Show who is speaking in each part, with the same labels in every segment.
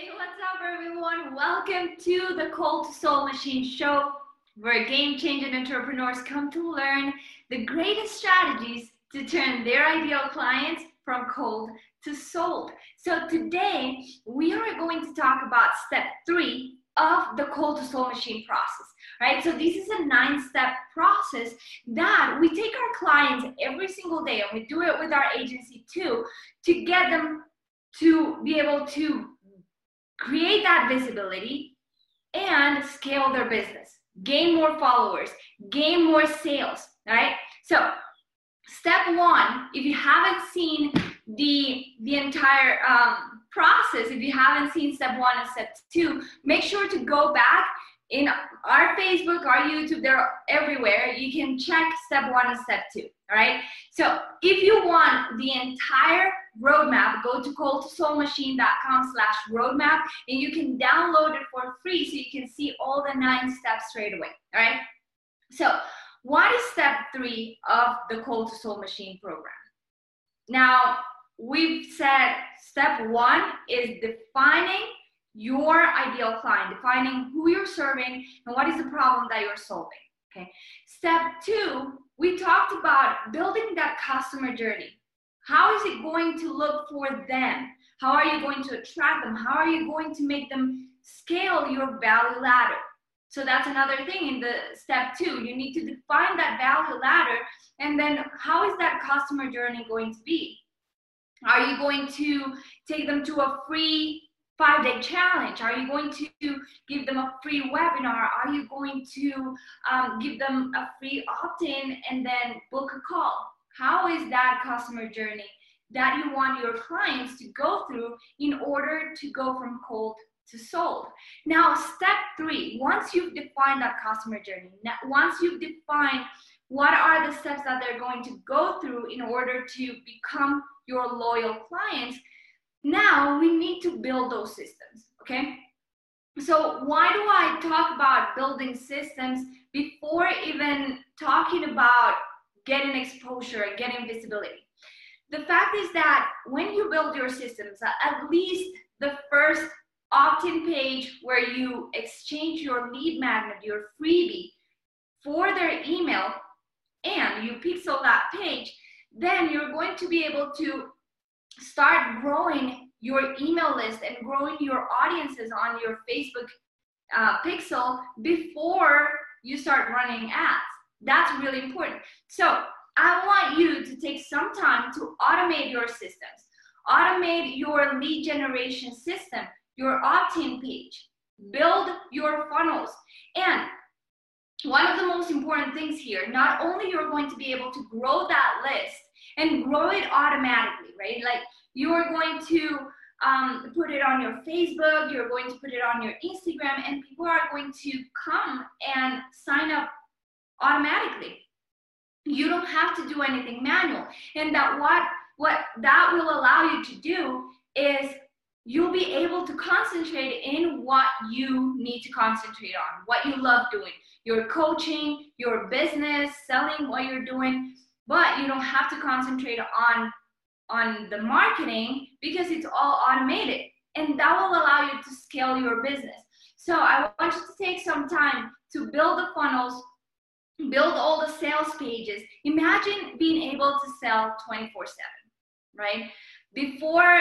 Speaker 1: Hey, what's up, everyone? Welcome to the Cold to Sold Machine Show, where game changing entrepreneurs come to learn the greatest strategies to turn their ideal clients from cold to sold. So, today we are going to talk about step three of the cold to sold machine process, right? So, this is a nine step process that we take our clients every single day, and we do it with our agency too, to get them to be able to create that visibility and scale their business, gain more followers, gain more sales, right? So, step one, if you haven't seen the the entire um, process, if you haven't seen step one and step two, make sure to go back in our Facebook, our YouTube, they're everywhere. You can check step one and step two. All right. So if you want the entire roadmap, go to coldtosoldmachine.com slash roadmap and you can download it for free so you can see all the nine steps straight away. All right. So what is step three of the cold to sold machine program? Now we've said step one is defining your ideal client, defining who you're serving and what is the problem that you're solving. Okay. Step two, we talked about building that customer journey. How is it going to look for them? How are you going to attract them? How are you going to make them scale your value ladder? So that's another thing in the step two. You need to define that value ladder and then how is that customer journey going to be? Are you going to take them to a free five day challenge? Are you going to give them a free webinar? Are you going to um, give them a free opt in and then book a call? How is that customer journey that you want your clients to go through in order to go from cold to sold? Now, step three, once you've defined that customer journey, once you've defined what are the steps that they're going to go through in order to become your loyal clients, now we need to build those systems, okay? So why do I talk about building systems before even talking about getting exposure and getting visibility? The fact is that when you build your systems, at least the first opt-in page where you exchange your lead magnet, your freebie, for their email, and you pixel that page, then you're going to be able to start growing your email list and growing your audiences on your Facebook uh, pixel before you start running ads. That's really important. So I want you to take some time to automate your systems, automate your lead generation system, your opt-in page, build your funnels. And one of the most important things here, not only you're going to be able to grow that list and grow it automatically, right? Like you're going to um, put it on your Facebook, you're going to put it on your Instagram, and people are going to come and sign up automatically. You don't have to do anything manual. And that what what that will allow you to do is you'll be able to concentrate in what you need to concentrate on, what you love doing, your coaching, your business, selling what you're doing, but you don't have to concentrate on on the marketing because it's all automated and that will allow you to scale your business. So I want you to take some time to build the funnels, build all the sales pages. Imagine being able to sell 24 7, right? Before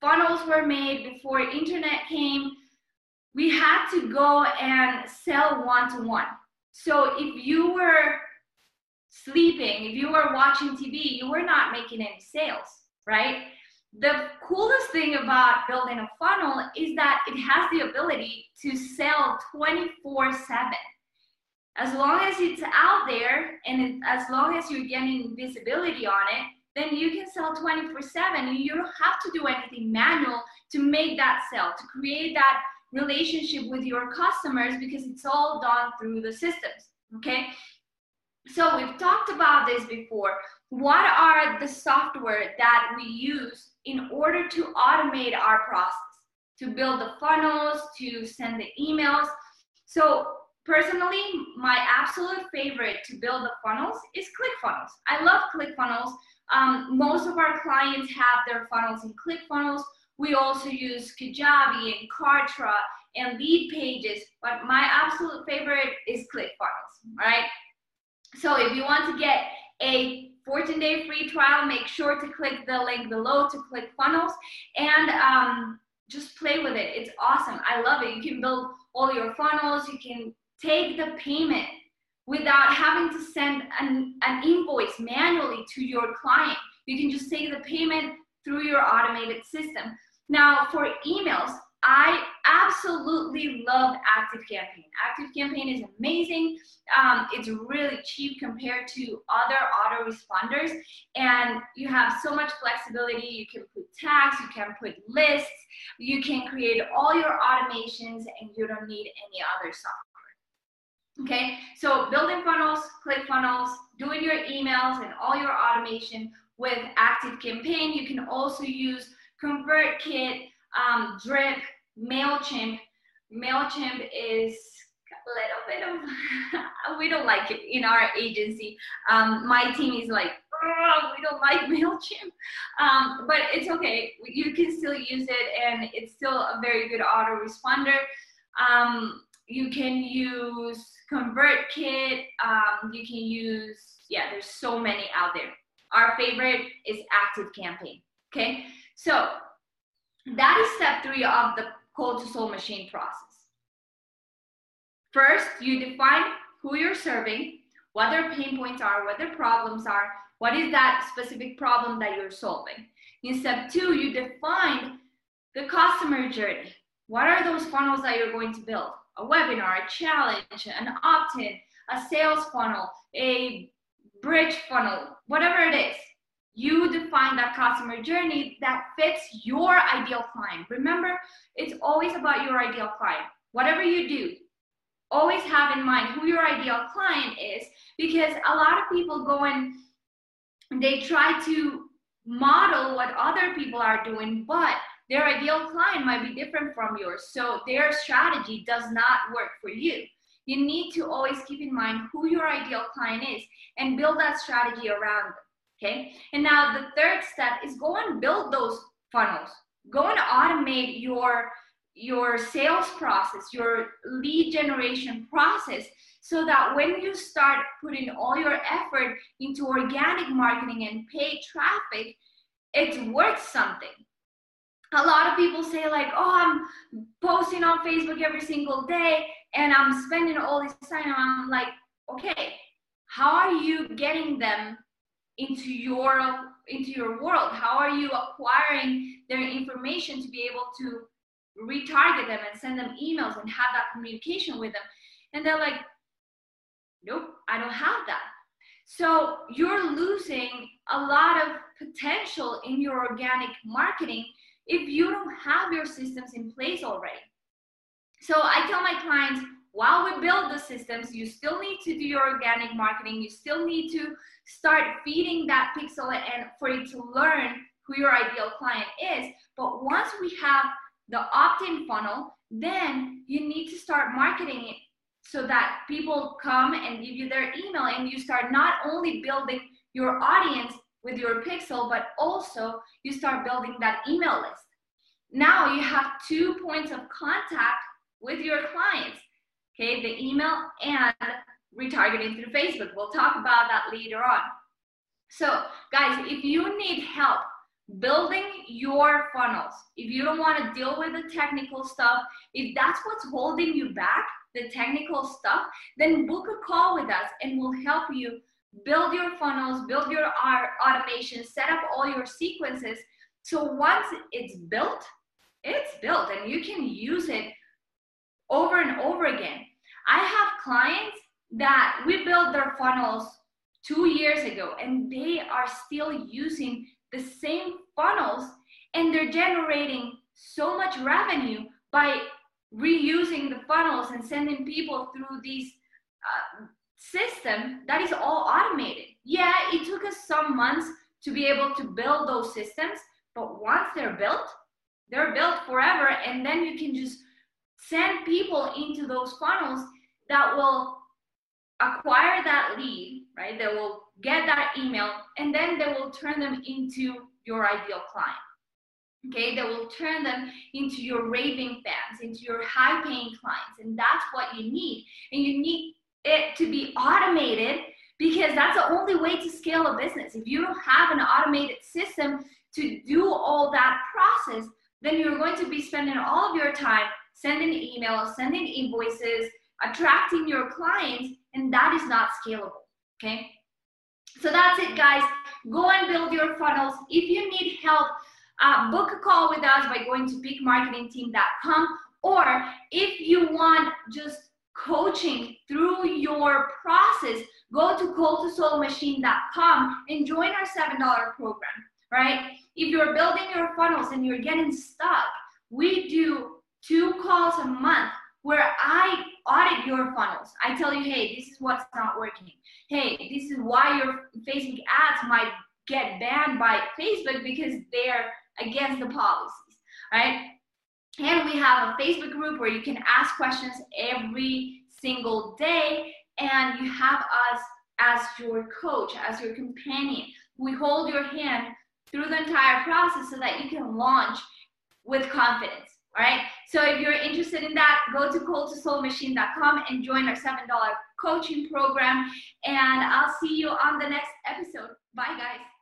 Speaker 1: funnels were made, before internet came, we had to go and sell one to one. So if you were sleeping, if you were watching TV, you were not making any sales, right? The coolest thing about building a funnel is that it has the ability to sell 24 7. As long as it's out there and as long as you're getting visibility on it, then you can sell 24 7 you don't have to do anything manual to make that sell, to create that relationship with your customers because it's all done through the systems. Okay. So we've talked about this before. What are the software that we use in order to automate our process, to build the funnels, to send the emails? So personally, my absolute favorite to build the funnels is ClickFunnels. I love ClickFunnels. Um, most of our clients have their funnels in ClickFunnels We also use Kajabi and Kartra and Leadpages, but my absolute favorite is ClickFunnels, right? So if you want to get a 14 day free trial, make sure to click the link below to ClickFunnels and um, just play with it. It's awesome. I love it. You can build all your funnels, you can take the payment without having to send an, an invoice manually to your client. You can just take the payment through your automated system. Now, for emails, I absolutely love ActiveCampaign. ActiveCampaign is amazing. Um, it's really cheap compared to other autoresponders, and you have so much flexibility. You can put tags, you can put lists, you can create all your automations, and you don't need any other software. Okay, so building funnels, ClickFunnels, doing your emails and all your automation with ActiveCampaign. You can also use ConvertKit, um, Drip, MailChimp. MailChimp is a little bit of, we don't like it in our agency. Um, my team is like, we don't like MailChimp. Um, but it's okay. You can still use it and it's still a very good autoresponder. Um, you can use ConvertKit. Um, you can use, yeah, there's so many out there. Our favorite is ActiveCampaign. Okay, so that is step three of the cold to sold machine process. First, you define who you're serving, what their pain points are, what their problems are, what is that specific problem that you're solving. In step two, you define the customer journey. What are those funnels that you're going to build? A webinar, a challenge, an opt in, a sales funnel, a bridge funnel, whatever it is you define that customer journey that fits your ideal client. Remember, it's always about your ideal client. Whatever you do, always have in mind who your ideal client is because a lot of people go and they try to model what other people are doing, but their ideal client might be different from yours. So their strategy does not work for you. You need to always keep in mind who your ideal client is and build that strategy around them. Okay. And now the third step is go and build those funnels. Go and automate your your sales process, your lead generation process, so that when you start putting all your effort into organic marketing and paid traffic, it's worth something. A lot of people say, like, oh, I'm posting on Facebook every single day and I'm spending all this time. I'm like, okay, how are you getting them into your into your world? How are you acquiring their information to be able to retarget them and send them emails and have that communication with them? And they're like nope i don't have that. So you're losing a lot of potential in your organic marketing if you don't have your systems in place already. So i tell my clients while we build the systems, you still need to do your organic marketing. You still need to start feeding that pixel and for it to learn who your ideal client is. But once we have the opt-in funnel, then you need to start marketing it so that people come and give you their email and you start not only building your audience with your pixel, but also you start building that email list. Now you have two points of contact with your clients okay, the email and retargeting through Facebook. We'll talk about that later on. So, guys, if you need help building your funnels, if you don't want to deal with the technical stuff, if that's what's holding you back, the technical stuff, then book a call with us and we'll help you build your funnels, build your automation, set up all your sequences. So once it's built, it's built and you can use it over and over again. I have clients that we built their funnels two years ago and they are still using the same funnels and they're generating so much revenue by reusing the funnels and sending people through these uh, system that is all automated. Yeah, it took us some months to be able to build those systems, but once they're built, they're built forever and then you can just send people into those funnels that will acquire that lead, right? They will get that email and then they will turn them into your ideal client. okay, they will turn them into your raving fans, into your high paying clients. And that's what you need. And you need it to be automated because that's the only way to scale a business. If you don't have an automated system to do all that process, then you're going to be spending all of your time sending emails, sending invoices, attracting your clients, and that is not scalable. Okay. So that's it, guys. Go and build your funnels. If you need help, uh, book a call with us by going to peakmarketingteam.com. Or if you want just coaching through your process, go to coldtosoldmachine.com and join our $7 program, right? If you're building your funnels and you're getting stuck, we do two calls a month where I audit your funnels. I tell you, hey, this is what's not working. Hey, this is why your Facebook ads might get banned by Facebook because they're against the policies, right? And we have a Facebook group where you can ask questions every single day, and you have us as your coach, as your companion. We hold your hand through the entire process so that you can launch with confidence. All right. So if you're interested in that, go to coldtosoldmachine.com and join our $7 coaching program. And I'll see you on the next episode. Bye, guys.